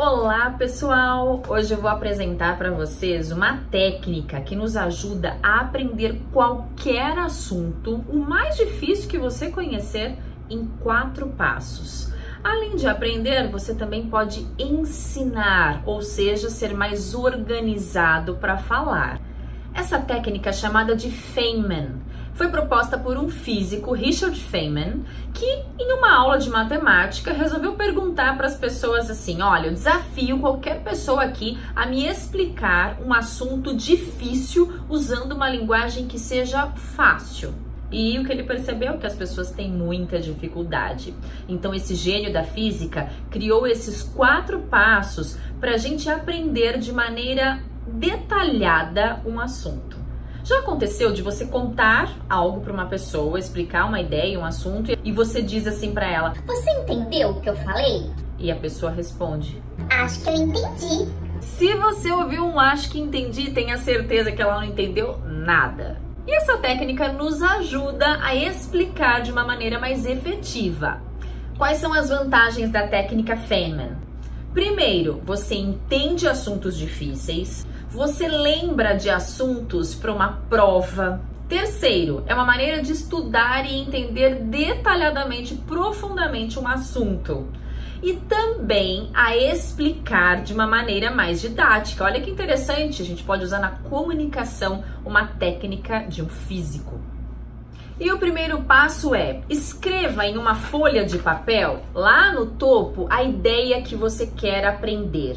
Olá, pessoal! Hoje eu vou apresentar para vocês uma técnica que nos ajuda a aprender qualquer assunto, o mais difícil que você conhecer, em quatro passos. Além de aprender, você também pode ensinar, ou seja, ser mais organizado para falar. Essa técnica é chamada de Feynman foi proposta por um físico, Richard Feynman, que em uma aula de matemática resolveu perguntar para as pessoas assim: olha, eu desafio qualquer pessoa aqui a me explicar um assunto difícil usando uma linguagem que seja fácil. E o que ele percebeu é que as pessoas têm muita dificuldade. Então, esse gênio da física criou esses quatro passos para a gente aprender de maneira detalhada um assunto. Já aconteceu de você contar algo para uma pessoa, explicar uma ideia, um assunto e você diz assim para ela: Você entendeu o que eu falei? E a pessoa responde: Acho que eu entendi. Se você ouviu um acho que entendi, tenha certeza que ela não entendeu nada. E essa técnica nos ajuda a explicar de uma maneira mais efetiva. Quais são as vantagens da técnica Feynman? Primeiro, você entende assuntos difíceis, você lembra de assuntos para uma prova. Terceiro, é uma maneira de estudar e entender detalhadamente, profundamente um assunto. E também a explicar de uma maneira mais didática. Olha que interessante, a gente pode usar na comunicação uma técnica de um físico. E o primeiro passo é: escreva em uma folha de papel, lá no topo, a ideia que você quer aprender.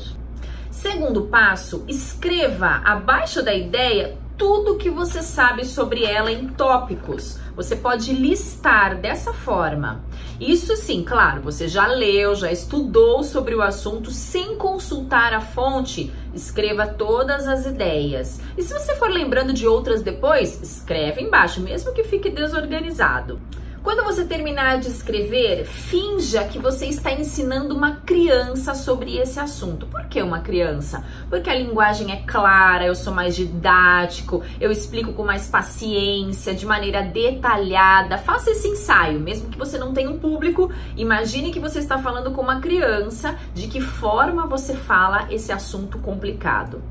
Segundo passo, escreva abaixo da ideia tudo que você sabe sobre ela em tópicos. Você pode listar dessa forma. Isso sim, claro, você já leu, já estudou sobre o assunto sem consultar a fonte. Escreva todas as ideias. E se você for lembrando de outras depois, escreve embaixo, mesmo que fique desorganizado. Quando você terminar de escrever, finja que você está ensinando uma criança sobre esse assunto. Por que uma criança? Porque a linguagem é clara, eu sou mais didático, eu explico com mais paciência, de maneira detalhada. Faça esse ensaio, mesmo que você não tenha um público. Imagine que você está falando com uma criança, de que forma você fala esse assunto complicado.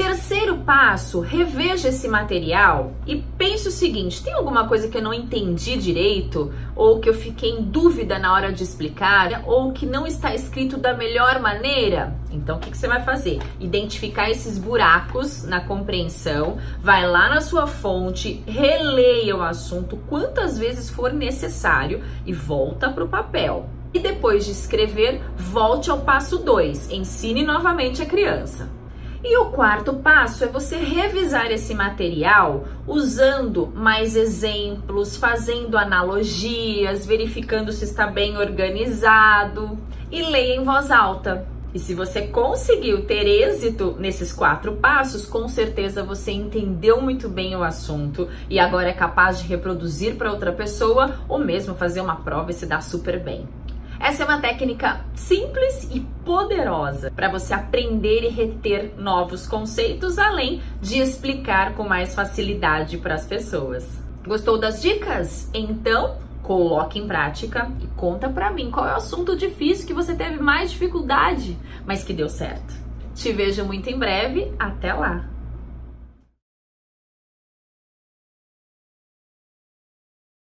Terceiro passo, reveja esse material e pense o seguinte: tem alguma coisa que eu não entendi direito, ou que eu fiquei em dúvida na hora de explicar, ou que não está escrito da melhor maneira? Então, o que, que você vai fazer? Identificar esses buracos na compreensão, vai lá na sua fonte, releia o assunto quantas vezes for necessário e volta para o papel. E depois de escrever, volte ao passo 2, ensine novamente a criança. E o quarto passo é você revisar esse material usando mais exemplos, fazendo analogias, verificando se está bem organizado e leia em voz alta. E se você conseguiu ter êxito nesses quatro passos, com certeza você entendeu muito bem o assunto e agora é capaz de reproduzir para outra pessoa ou mesmo fazer uma prova e se dar super bem. Essa é uma técnica simples e poderosa para você aprender e reter novos conceitos, além de explicar com mais facilidade para as pessoas. Gostou das dicas? Então, coloque em prática e conta para mim qual é o assunto difícil que você teve mais dificuldade, mas que deu certo. Te vejo muito em breve. Até lá!